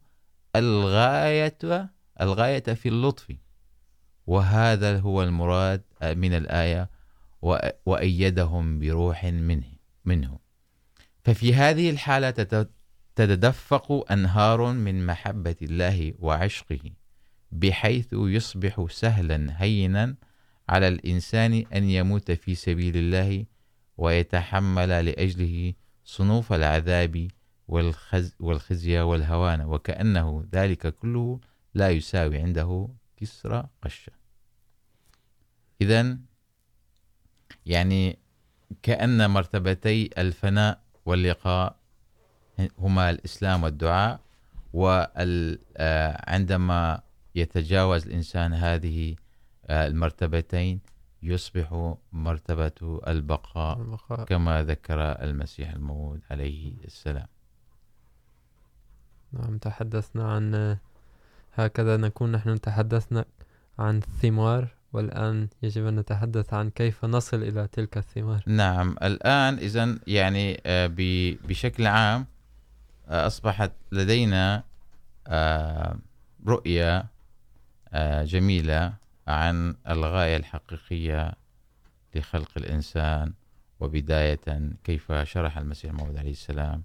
الغاية الغاية في اللطف. وهذا هو المراد من الآية وأيدهم بروح منه منه. ففي هذه الحالة تتدفق أنهار من محبة الله وعشقه، بحيث يصبح سهلا هينا على الإنسان أن يموت في سبيل الله ويتحمل لأجله صنوف العذاب والخز والخزي والهوان وكأنه ذلك كله لا يساوي عنده كسر قشة. إذن يعني كأن مرتبتي الفناء واللقاء هما الإسلام والدعاء وعندما يتجاوز الإنسان هذه المرتبتين يصبح مرتبة البقاء, البقاء. كما ذكر المسيح الموعود عليه السلام. نعم، تحدثنا عن، هكذا نكون نحن تحدثنا عن الثمار، والآن يجب أن نتحدث عن كيف نصل إلى تلك الثمار. نعم، الآن إذن يعني بشكل عام أصبحت لدينا رؤية جميلة عن الغاية الحقيقية لخلق الإنسان، وبداية كيف شرح المسيح الموعود عليه السلام.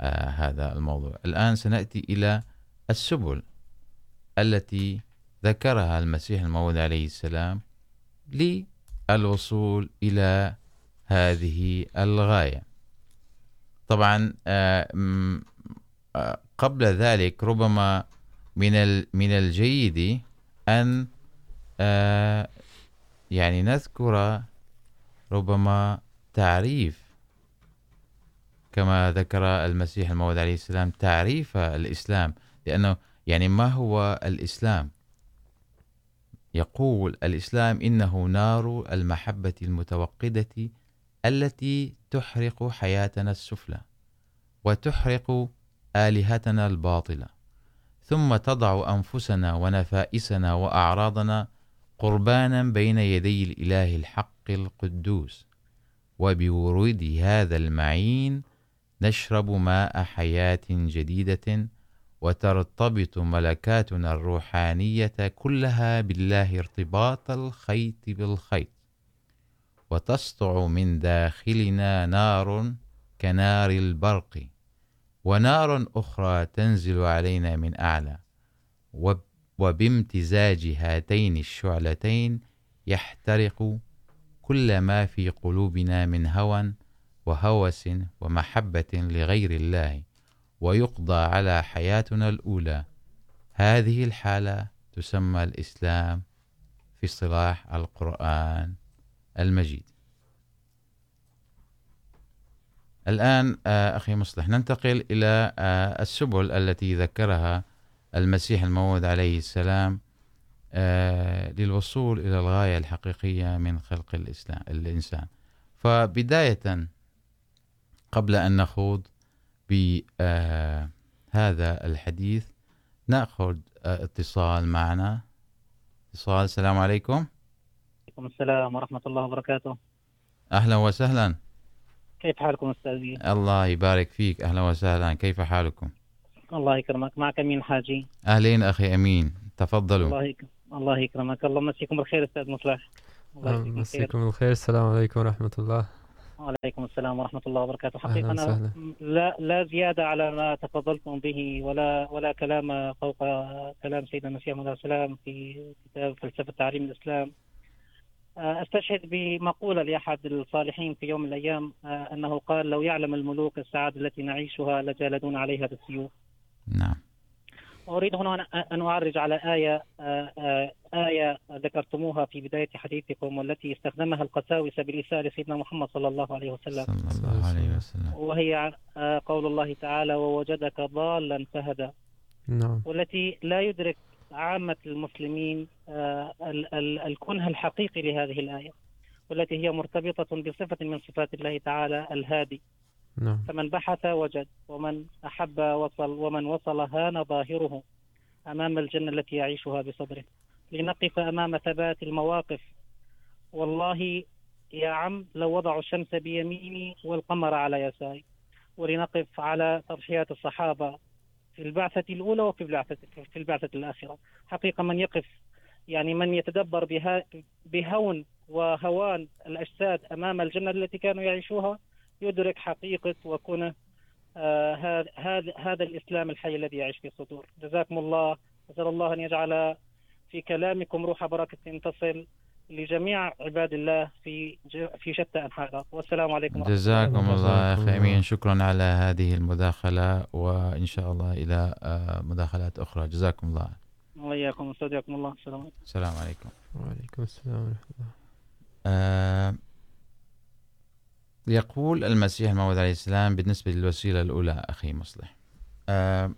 هذا الموضوع. الآن سنأتي إلى السبل التي ذكرها المسيح الموعود عليه السلام للوصول إلى هذه الغاية. طبعا قبل ذلك ربما من من الجيد أن يعني نذكر ربما تعريف كما ذكر المسيح الموعود عليه السلام تعريف الإسلام، لأنه يعني ما هو الإسلام؟ يقول الإسلام إنه نار المحبة المتوقدة التي تحرق حياتنا السفلى وتحرق آلهتنا الباطلة، ثم تضع أنفسنا ونفائسنا وأعراضنا قربانا بين يدي الإله الحق القدوس وبورود هذا المعين نشرب ماء حياة جديدة وترتبط ملكاتنا الروحانية كلها بالله ارتباط الخيط بالخيط. وتسطع من داخلنا نار كنار البرق، ونار أخرى تنزل علينا من أعلى. وبامتزاج هاتين الشعلتين يحترق كل ما في قلوبنا من هوى وهوس ومحبة لغير الله ويقضى على حياتنا الأولى. هذه الحالة تسمى الإسلام في اصطلاح القرآن المجيد. الآن أخي مصلح، ننتقل إلى السبل التي ذكرها المسيح الموعود عليه السلام للوصول إلى الغاية الحقيقية من خلق الإسلام، الإنسان. فبداية قبل أن نخوض بهذا الحديث. نأخذ اتصال معنا. اتصال السلام عليكم. وعليكم السلام ورحمة الله وبركاته. أهلا وسهلا. كيف حالكم أستاذي؟ الله يبارك فيك. أهلا وسهلا. كيف حالكم؟ الله يكرمك. معك أمين حاجي. أهلين أخي أمين. تفضلوا. الله يكرمك الله يكرمك. الله مسيكم بالخير أستاذ مصلح. مسيكم الخير. السلام عليكم ورحمة الله. وعليكم السلام ورحمة الله وبركاته حقيقة أنا لا, لا زيادة على ما تفضلتم به ولا ولا كلام فوق كلام سيدنا المسيح عليه السلام في كتاب فلسفة تعليم الإسلام أستشهد بمقولة لأحد الصالحين في يوم من الأيام أنه قال لو يعلم الملوك السعادة التي نعيشها لجالدون عليها بالسيوف نعم۔ أريد هنا أن أعرج على آية آية ذكرتموها في بداية حديثكم والتي استخدمها القساوسة بالإساءة لسيدنا محمد صلى الله عليه وسلم. صلى الله عليه وسلم. وهي قول الله تعالى ووجدك ضالا فهدى. نعم. والتي لا يدرك عامة المسلمين الكنه الحقيقي لهذه الآية والتي هي مرتبطة بصفة من صفات الله تعالى الهادي. نعم. فمن بحث وجد، ومن أحب وصل، ومن وصل هان ظاهره أمام الجنة التي يعيشها بصدره. لنقف أمام ثبات المواقف. والله يا عم لو وضعوا الشمس بيميني والقمر على يساري. ولنقف على تضحيات الصحابة في البعثة الأولى وفي البعثة، في البعثة الآخرة. حقيقة من يقف، يعني من يتدبر بها، بهون وهوان الأجساد أمام الجنة التي كانوا يعيشوها يدرك حقيقة وكنه هذا هذا هذا الإسلام الحي الذي يعيش في الصدور جزاكم الله. أسأل الله أن يجعل في كلامكم روح بركة تصل لجميع عباد الله في في شتى أنحاء الأرض والسلام عليكم جزاكم الله أخي أمين. شكرا على هذه المداخلة وإن شاء الله إلى مداخلات أخرى. جزاكم الله. وإياكم استودعكم الله. السلام عليكم. السلام عليكم. وعليكم السلام ورحمة الله. يقول المسيح الموعود عليه السلام بالنسبة للوسيلة الأولى، أخي مصلح. آه،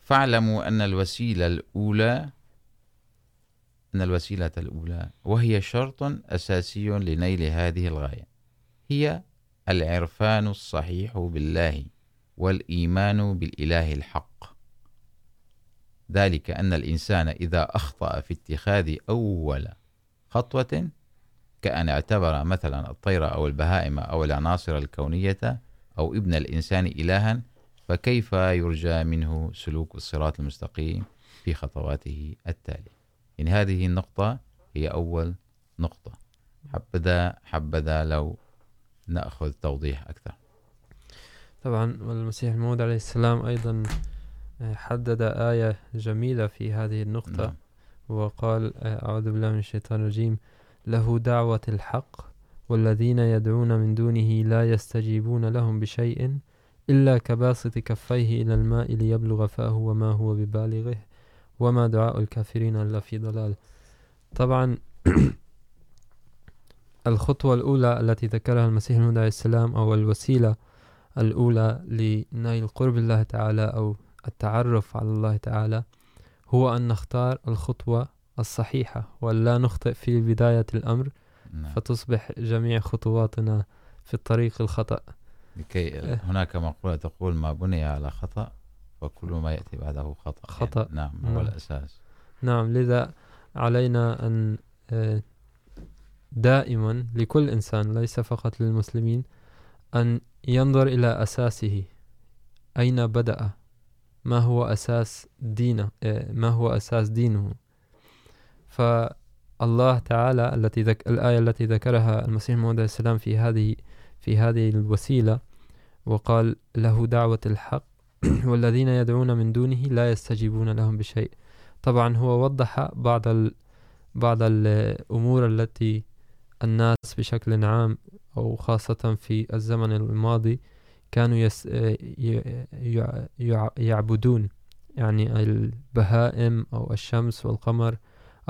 فاعلموا أن الوسيلة الأولى، أن الوسيلة الأولى وهي شرط أساسي لنيل هذه الغاية. هي العرفان الصحيح بالله والإيمان بالإله الحق. ذلك أن الإنسان إذا أخطأ في اتخاذ أول خطوة كأن اعتبر مثلا الطير أو البهائم أو العناصر الكونية أو ابن الإنسان إلها فكيف يرجى منه سلوك الصراط المستقيم في خطواته التالية؟ إن هذه النقطة هي أول نقطة. حبذا حبذا لو نأخذ توضيح أكثر. طبعا والمسيح الموعود عليه السلام أيضا حدد آية جميلة في هذه النقطة. نعم. وقال أعوذ بالله من الشيطان الرجيم. له دعوة الحق، والذين يدعون من دونه لا يستجيبون لهم بشيء إلا كباسط كفيه إلى الماء ليبلغ فاه وما هو ببالغه، وما دعاء الكافرين إلا في ضلال. طبعا الخطوة الأولى التي ذكرها المسيح الموعود عليه السلام، أو الوسيلة الأولى لنيل قرب الله تعالى، أو التعرف على الله تعالى، هو أن نختار الخطوة الصحيحة ولا نخطئ في بداية الأمر نعم. فتصبح جميع خطواتنا في الطريق الخطأ. لكي هناك مقولة تقول ما بني على خطأ وكل ما يأتي بعده خطأ. خطأ. يعني نعم. هو نعم. الأساس نعم لذا علينا أن دائما لكل إنسان ليس فقط للمسلمين أن ينظر إلى أساسه. أين بدأ؟ ما هو أساس دينه؟ ما هو أساس دينه؟ فالله تعالى التي ذك... الآية التي ذكرها المسيح الموعود عليه السلام في هذه في هذه الوسيلة، وقال له دعوة الحق والذين يدعون من دونه لا يستجيبون لهم بشيء. طبعا هو وضح بعض ال... بعض الأمور التي الناس بشكل عام أو خاصة في الزمن الماضي كانوا يس... ي... ي... يعبدون، يعني البهائم أو الشمس والقمر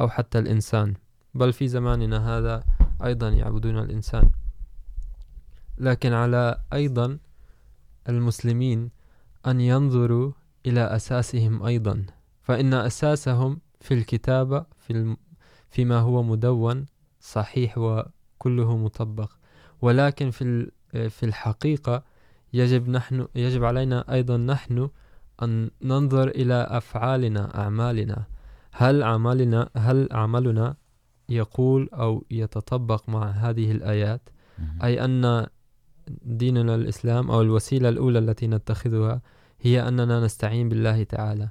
أو حتى الإنسان. بل في زماننا هذا أيضا يعبدون الإنسان. لكن على أيضا المسلمين أن ينظروا إلى أساسهم أيضا. فإن أساسهم في الكتابة، في الم... فيما هو مدون، صحيح وكله مطبق. ولكن في ال... في الحقيقة يجب نحن، يجب علينا أيضا نحن أن ننظر إلى أفعالنا، أعمالنا. هل عملنا هل عملنا يقول أو يتطبق مع هذه الآيات؟ أي أن ديننا الإسلام أو الوسيلة الأولى التي نتخذها هي أننا نستعين بالله تعالى.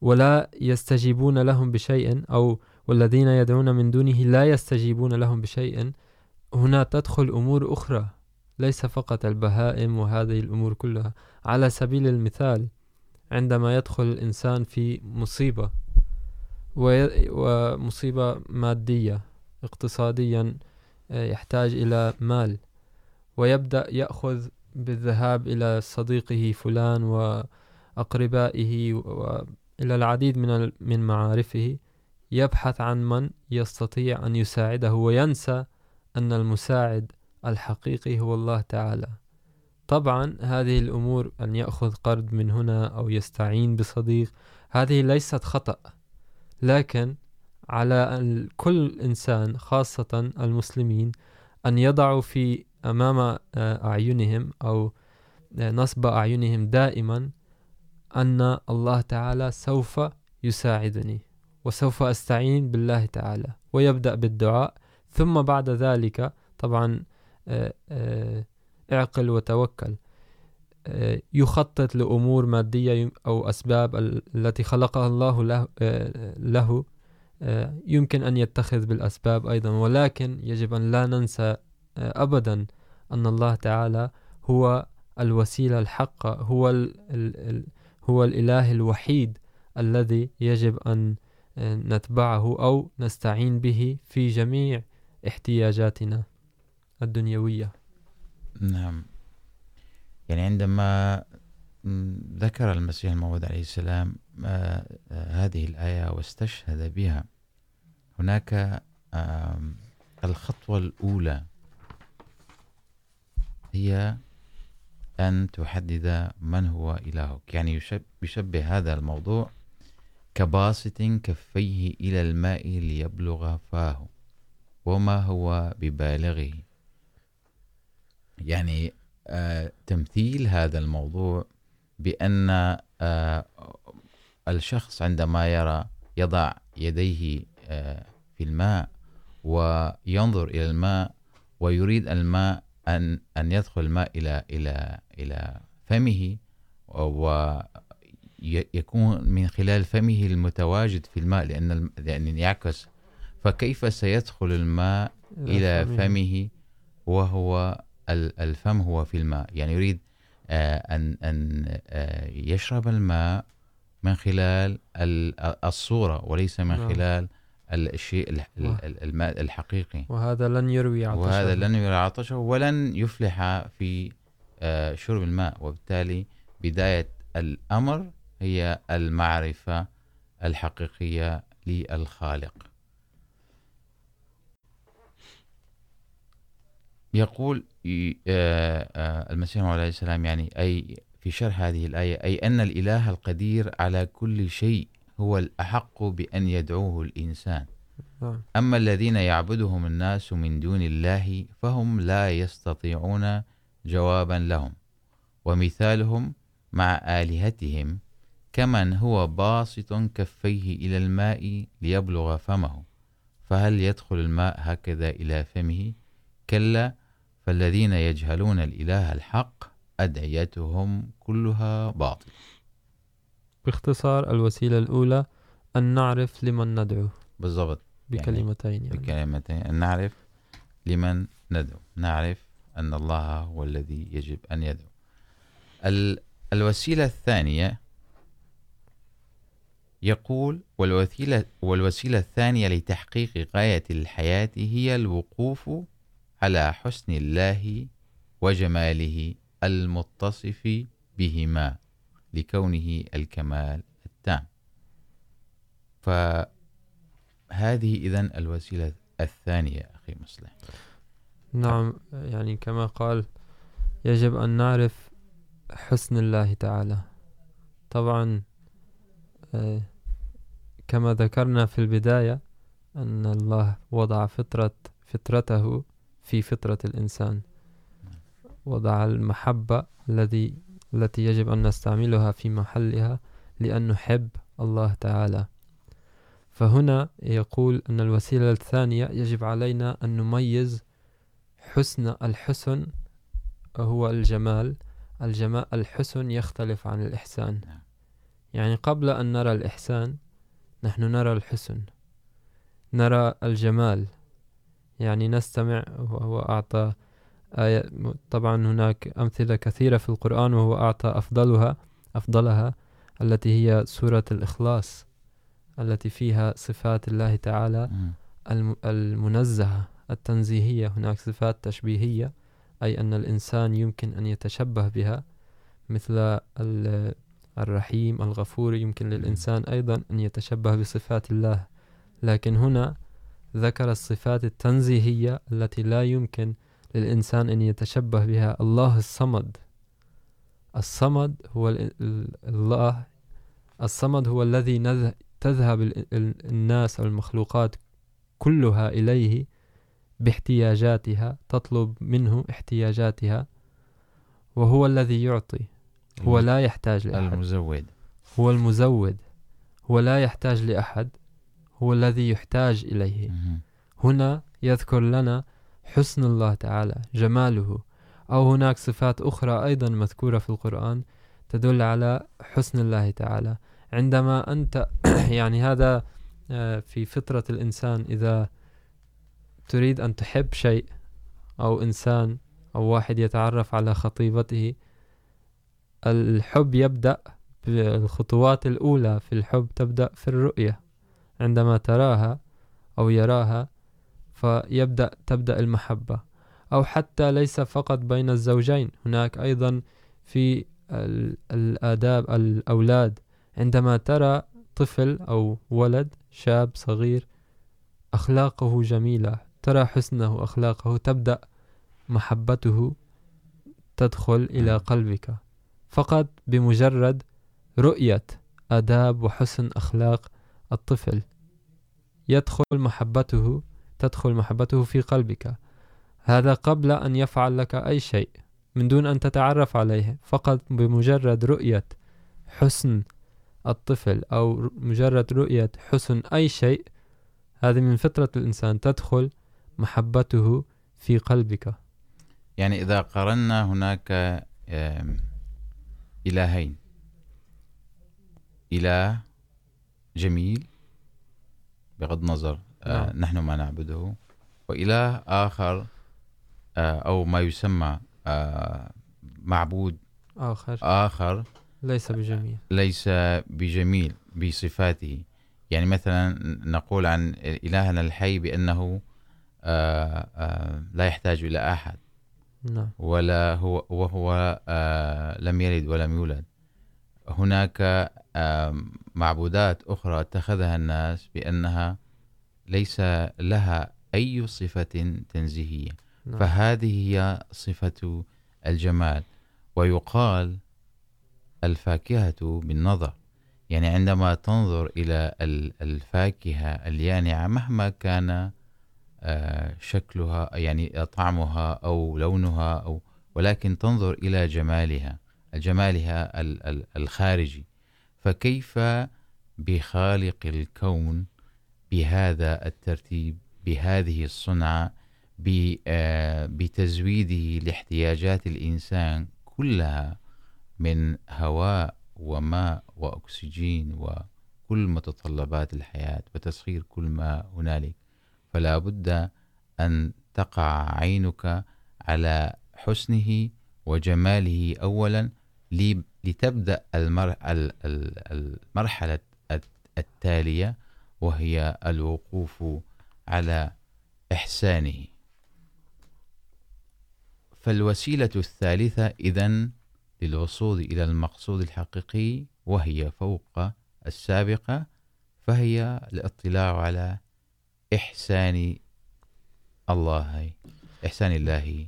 ولا يستجيبون لهم بشيء أو والذين يدعون من دونه لا يستجيبون لهم بشيء. هنا تدخل أمور أخرى ليس فقط البهائم وهذه الأمور كلها. على سبيل المثال عندما يدخل الإنسان في مصيبة ومصيبة مادية، اقتصاديا يحتاج إلى مال. ويبدأ يأخذ بالذهاب إلى صديقه فلان وأقربائه إلى العديد من من معارفه. يبحث عن من يستطيع أن يساعده وينسى أن المساعد الحقيقي هو الله تعالى. طبعا هذه الأمور أن يأخذ قرض من هنا أو يستعين بصديق، هذه ليست خطأ. لكن على كل إنسان خاصة المسلمين أن يضعوا في أمام أعينهم أو نصب أعينهم دائما أن الله تعالى سوف يساعدني وسوف أستعين بالله تعالى ويبدأ بالدعاء. ثم بعد ذلك طبعا اعقل وتوكل. يخطط لأمور مادية أو أسباب التي خلقها الله له, له يمكن أن يتخذ بالأسباب أيضا. ولكن يجب أن لا ننسى أبدا أن الله تعالى هو الوسيلة الحقة هو ال ال هو الإله الوحيد الذي يجب أن نتبعه أو نستعين به في جميع احتياجاتنا الدنيوية. نعم. يعني عندما ذكر المسيح الموعود عليه السلام هذه الآية واستشهد بها، هناك الخطوة الأولى هي أن تحدد من هو إلهك. يعني يشبه هذا الموضوع كباسط كفيه إلى الماء ليبلغ فاه، وما هو ببالغه. يعني تمثيل هذا الموضوع بأن الشخص عندما يرى يضع يديه في الماء وينظر إلى الماء ويريد الماء أن أن يدخل الماء إلى إلى إلى فمه ويكون من خلال فمه المتواجد في الماء لأن لأن يعكس. فكيف سيدخل الماء إلى فمه وهو الفم هو في الماء. يعني يريد أن أن يشرب الماء من خلال الصورة وليس من خلال الشيء الماء الحقيقي. وهذا لن يروي عطشه. وهذا لن يروي عطشه ولن يفلح في شرب الماء. وبالتالي بداية الأمر هي المعرفة الحقيقية للخالق. يقول المسيح عليه السلام يعني أي في شرح هذه الآية أي أن الإله القدير على كل شيء هو الأحق بأن يدعوه الإنسان. أما الذين يعبدهم الناس من دون الله فهم لا يستطيعون جوابا لهم. ومثالهم مع آلهتهم كمن هو باسط كفيه إلى الماء ليبلغ فمه. فهل يدخل الماء هكذا إلى فمه؟ كلا فالذين يجهلون الإله الحق أدعيتهم كلها باطل. باختصار الوسيلة الأولى أن نعرف لمن ندعو. بالضبط. بكلمتين يعني. بكلمتين. أن نعرف لمن ندعو. نعرف أن الله هو الذي يجب أن يدعو. ال الوسيلة الثانية يقول والوسيلة, والوسيلة الثانية لتحقيق غاية الحياة هي الوقوف على حسن الله وجماله المتصف بهما لكونه الكمال التام. فهذه إذن الوسيلة الثانية، أخي مسلم. نعم، يعني كما قال، يجب أن نعرف حسن الله تعالى. طبعا كما ذكرنا في البداية، أن الله وضع فطرة فطرته في فطرة الإنسان. وضع المحبة الذي التي يجب أن نستعملها في محلها لأن نحب الله تعالى. فهنا يقول أن الوسيلة الثانية يجب علينا أن نميز حسن الحسن هو الجمال. الجمال الحسن يختلف عن الإحسان. يعني قبل أن نرى الإحسان نحن نرى الحسن. نرى الجمال. يعني نستمع وهو أعطى آية. طبعا هناك أمثلة كثيرة في القرآن وهو أعطى أفضلها أفضلها التي هي سورة الإخلاص التي فيها صفات الله تعالى المنزهة التنزيهية. هناك صفات تشبيهية أي أن الإنسان يمكن أن يتشبه بها مثل الرحيم الغفور. يمكن للإنسان أيضا أن يتشبه بصفات الله. لكن هنا ذكر الصفات التنزيهية التي لا يمكن للإنسان أن يتشبه بها. الله الصمد. الصمد هو الله. الصمد هو الذي تذهب الناس أو المخلوقات كلها إليه باحتياجاتها تطلب منه احتياجاتها وهو الذي يعطي. هو لا يحتاج لأحد. المزود. هو المزود. هو لا يحتاج لأحد. هو الذي يحتاج إليه. هنا يذكر لنا حسن الله تعالى جماله. أو هناك صفات أخرى أيضا مذكورة في القرآن تدل على حسن الله تعالى. عندما أنت يعني هذا في فطرة الإنسان إذا تريد أن تحب شيء أو إنسان أو واحد يتعرف على خطيبته الحب يبدأ بالخطوات الأولى في الحب تبدأ في الرؤية. عندما تراها أو يراها فيبدأ تبدأ المحبة. أو حتى ليس فقط بين الزوجين هناك أيضا في الآداب الأولاد. عندما ترى طفل أو ولد شاب صغير أخلاقه جميلة ترى حسنه أخلاقه تبدأ محبته تدخل إلى قلبك. فقط بمجرد رؤية آداب وحسن أخلاق الطفل. يدخل محبته، تدخل محبته في قلبك. هذا قبل أن يفعل لك أي شيء. من دون أن تتعرف عليه، فقط بمجرد رؤية حسن الطفل أو مجرد رؤية حسن أي شيء، هذه من فطرة الإنسان، تدخل محبته في قلبك. يعني إذا قرنا هناك إلهين. إله جميل بغض النظر آه نحن ما نعبده. وإله آخر آه أو ما يسمى آه معبود آخر. آخر ليس بجميل. ليس بجميل بصفاته. يعني مثلا نقول عن إلهنا الحي بأنه آه آه لا يحتاج إلى أحد. نعم. ولا هو وهو لم يلد ولم يولد. هناك معبودات أخرى اتخذها الناس بأنها ليس لها أي صفة تنزيهية. نعم. فهذه هي صفة الجمال. ويقال الفاكهة بالنظر. يعني عندما تنظر إلى الفاكهة اليانعة مهما كان شكلها يعني طعمها أو لونها أو ولكن تنظر إلى جمالها. جمالها الخارجي. فكيف بخالق الكون بهذا الترتيب، بهذه الصنعة بتزويده لاحتياجات الإنسان كلها من هواء وماء وأكسجين وكل متطلبات الحياة وتسخير كل ما هنالك. فلا بد أن تقع عينك على حسنه وجماله أولا لتبدأ المرحلة التالية وهي الوقوف على إحسانه. فالوسيلة الثالثة إذن للوصول إلى المقصود الحقيقي وهي فوق السابقة فهي الاطلاع على إحسان الله إحسان الله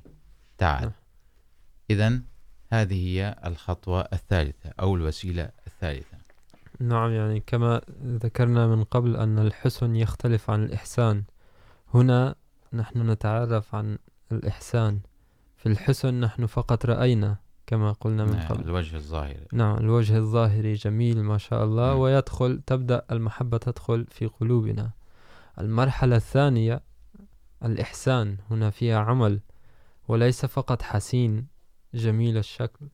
تعالى. إذن هذه هي الخطوة الثالثة أو الوسيلة الثالثة. نعم يعني كما ذكرنا من قبل أن الحسن يختلف عن الإحسان. هنا نحن نتعرف عن الإحسان. في الحسن نحن فقط رأينا كما قلنا من نعم قبل. الوجه الظاهري نعم الوجه الظاهري جميل ما شاء الله نعم. ويدخل تبدأ المحبة تدخل في قلوبنا. المرحلة الثانية الإحسان. هنا فيها عمل وليس فقط حسين. جميل الشكل.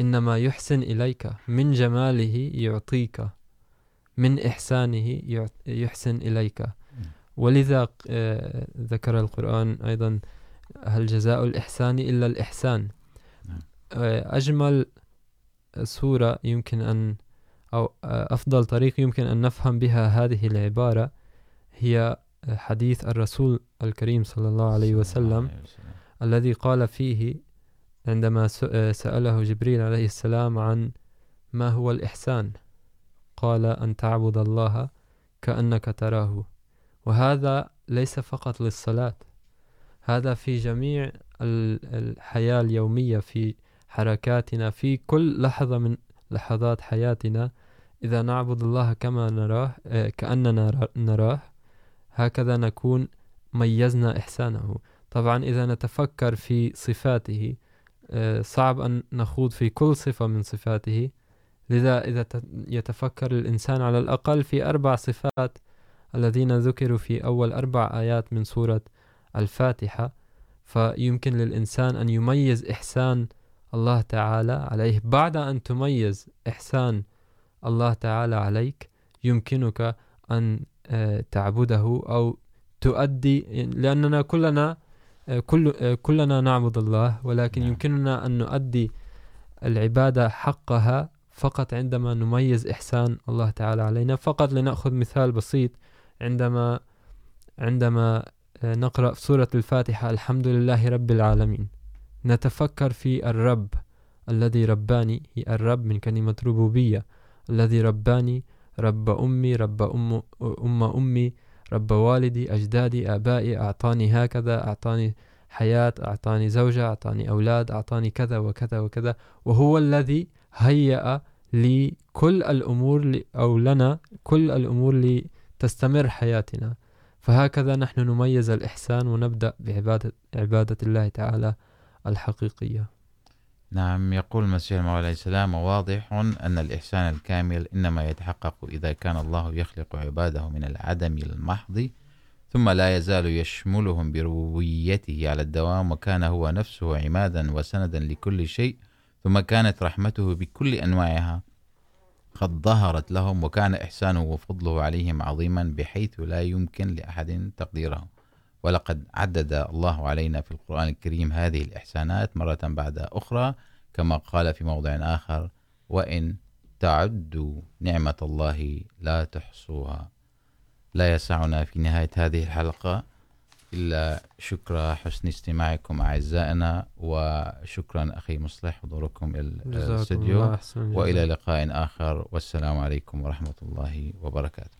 إنما يحسن إليك من جماله يعطيك من إحسانه يحسن إليك. ولذا ذكر القرآن أيضا هل جزاء الإحسان إلا الإحسان؟ أجمل سورة يمكن أن أو أفضل طريق يمكن أن نفهم بها هذه العبارة هي حديث الرسول الكريم صلى الله عليه وسلم. الذي قال فيه عندما سأله جبريل عليه السلام عن ما هو الإحسان، قال أن تعبد الله كأنك تراه. وهذا ليس فقط للصلاة، هذا في جميع الحياة اليومية، في حركاتنا، في كل لحظة من لحظات حياتنا. إذا نعبد الله كما نراه كأننا نراه، هكذا نكون ميزنا إحسانه. طبعا إذا نتفكر في صفاته صعب أن نخوض في كل صفة من صفاته. لذا إذا يتفكر الإنسان على الأقل في أربع صفات الذين ذكروا في أول أربع آيات من سورة الفاتحة، فيمكن للإنسان أن يميز إحسان الله تعالى عليه. بعد أن تميز إحسان الله تعالى عليك، يمكنك أن تعبده أو تؤدي، لأننا كلنا كل كلنا نعبد الله ولكن يمكننا أن نؤدي العبادة حقها فقط عندما نميز إحسان الله تعالى علينا. فقط لنأخذ مثال بسيط. عندما عندما نقرأ في سورة الفاتحة الحمد لله رب العالمين. نتفكر في الرب الذي رباني هي الرب من كلمة ربوبية الذي رباني رب أمي رب أم, أم أمي رب والدي، أجدادي، آبائي، أعطاني هكذا، أعطاني حياة، أعطاني زوجة، أعطاني أولاد، أعطاني كذا وكذا وكذا. وهو الذي هيأ لكل الأمور أو لنا كل الأمور لتستمر حياتنا. فهكذا نحن نميز الإحسان ونبدأ بعبادة، عبادة الله تعالى الحقيقية. نعم، يقول المسيح الموعود عليه السلام واضح أن الإحسان الكامل إنما يتحقق إذا كان الله يخلق عباده من العدم المحض، ثم لا يزال يشملهم بربوبيته على الدوام، وكان هو نفسه عمادا وسندا لكل شيء، ثم كانت رحمته بكل أنواعها قد ظهرت لهم، وكان إحسانه وفضله عليهم عظيما، بحيث لا يمكن لأحد تقديره ولقد عدد الله علينا في القرآن الكريم هذه الإحسانات مرة بعد أخرى كما قال في موضع آخر وإن تعدوا نعمة الله لا تحصوها. لا يسعنا في نهاية هذه الحلقة إلا شكر حسن استماعكم أعزائنا وشكرا أخي مصلح حضوركم الاستوديو وإلى لقاء آخر والسلام عليكم ورحمة الله وبركاته.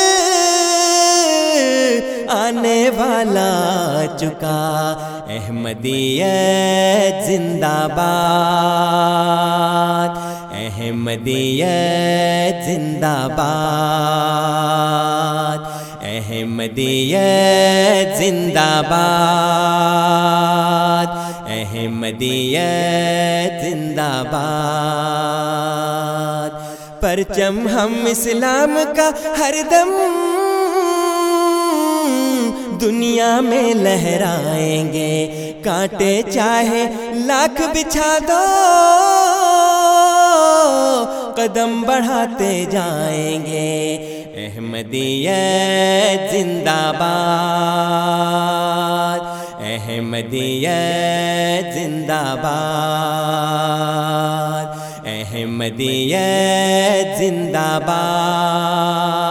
آنے والا چکا۔ احمدیت زندہ باد۔ احمدیت زندہ باد۔ احمدیت زندہ باد۔ احمدیت زندہ باد۔ پرچم ہم اسلام کا ہر دم۔ دنیا میں لہرائیں گے۔ کانٹے چاہے لاکھ بچھا دو۔ قدم بڑھاتے جائیں گے۔ احمدیت زندہ باد۔ احمدیت زندہ باد۔ احمدیت زندہ باد۔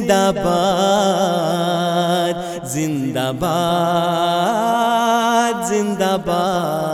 زندہ باد زندہ باد زندہ باد۔